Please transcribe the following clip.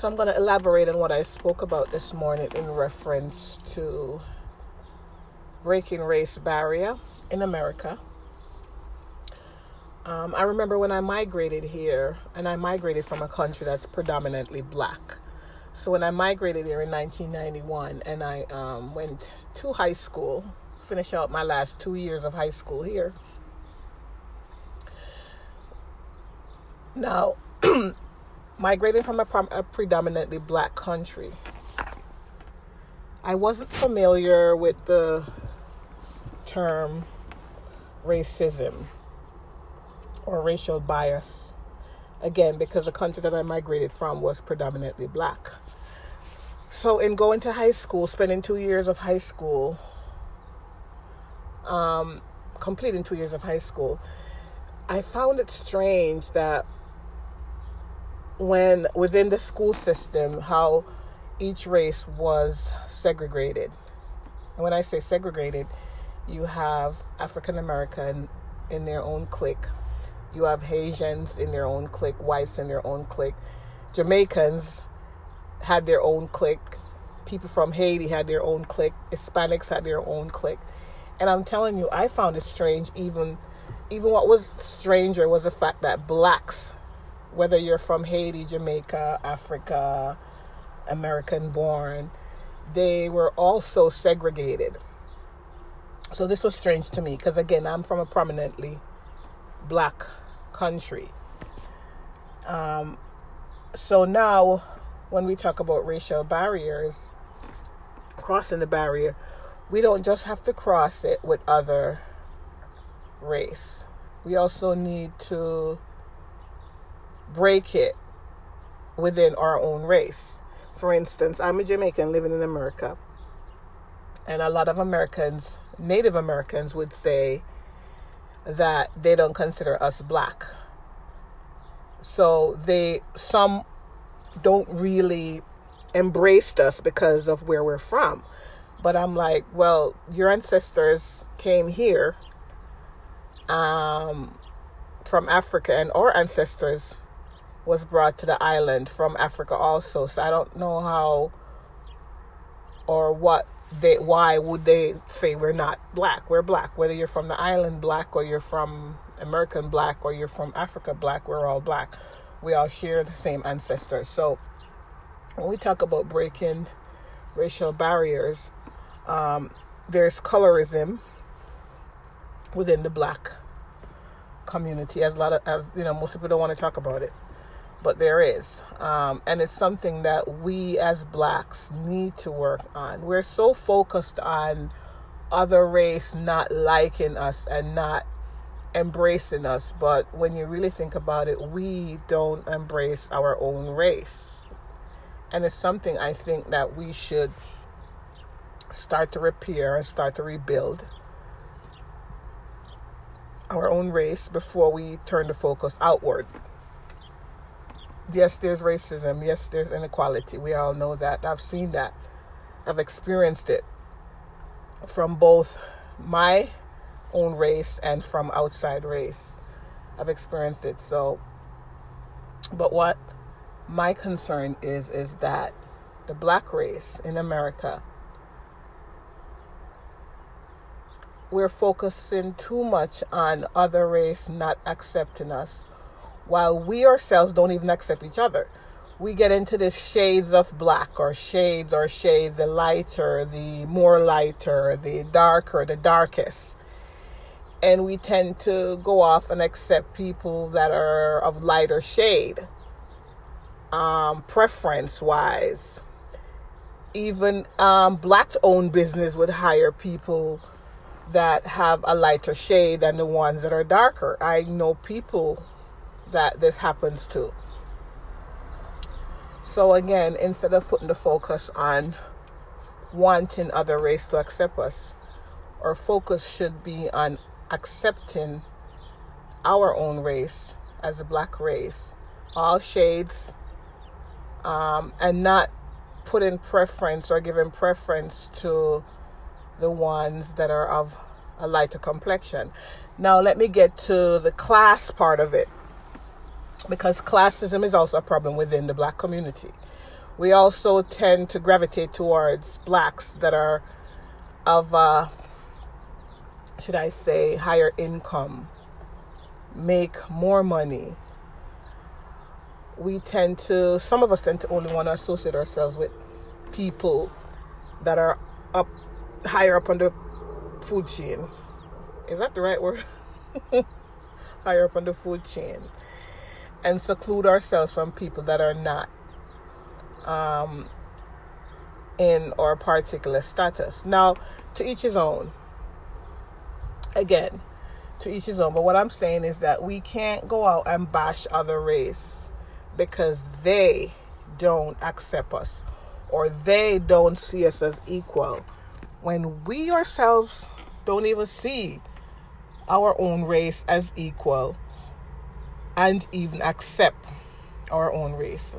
So I'm going to elaborate on what I spoke about this morning in reference to breaking race barrier in America. Um, I remember when I migrated here, and I migrated from a country that's predominantly black. So when I migrated here in 1991, and I um, went to high school, finished out my last two years of high school here. Now, migrating from a, a predominantly black country, I wasn't familiar with the term racism or racial bias. Again, because the country that I migrated from was predominantly black. So, in going to high school, spending two years of high school, um, completing two years of high school, I found it strange that when within the school system, how each race was segregated. And when I say segregated, you have African American in their own clique, you have Haitians in their own clique, whites in their own clique, Jamaicans had their own clique, people from Haiti had their own clique, Hispanics had their own clique. And I'm telling you, I found it strange even even what was stranger was the fact that blacks, whether you're from Haiti, Jamaica, Africa, American born, they were also segregated. So this was strange to me because again, I'm from a prominently black country. Um, so now, when we talk about racial barriers, crossing the barrier, we don't just have to cross it with other race. We also need to break it within our own race. For instance, I'm a Jamaican living in America, and a lot of Americans, Native Americans, would say that they don't consider us black. So they some don't really embrace us because of where we're from. But I'm like, well, your ancestors came here um, from Africa, and our ancestors was brought to the island from Africa also. So I don't know how or what they why would they say we're not black. We're black. Whether you're from the island black or you're from american black or you're from africa black we're all black. We all share the same ancestors. So when we talk about breaking racial barriers um, there's colorism within the black community as a lot of as you know most people don't want to talk about it but there is. Um, and it's something that we as blacks need to work on. We're so focused on other race not liking us and not embracing us, but when you really think about it, we don't embrace our own race. And it's something I think that we should start to repair and start to rebuild our own race before we turn the focus outward yes, there's racism. Yes, there's inequality. We all know that. I've seen that. I've experienced it from both my own race and from outside race. I've experienced it. So, but what my concern is, is that the black race in America, we're focusing too much on other race not accepting us while we ourselves don't even accept each other. We get into this shades of black or shades or shades, the lighter, the more lighter, the darker, the darkest. And we tend to go off and accept people that are of lighter shade, um, preference wise. Even um, black owned business would hire people that have a lighter shade than the ones that are darker. I know people that this happens to. So again, instead of putting the focus on wanting other race to accept us, our focus should be on accepting our own race as a black race, all shades, um, and not putting preference or giving preference to the ones that are of a lighter complexion. Now, let me get to the class part of it because classism is also a problem within the black community. We also tend to gravitate towards blacks that are of, uh, should I say, higher income, make more money. We tend to, some of us tend to only want to associate ourselves with people that are up higher up on the food chain. Is that the right word? higher up on the food chain. And seclude ourselves from people that are not um, in our particular status. Now, to each his own. Again, to each his own. But what I'm saying is that we can't go out and bash other race because they don't accept us or they don't see us as equal when we ourselves don't even see our own race as equal and even accept our own race.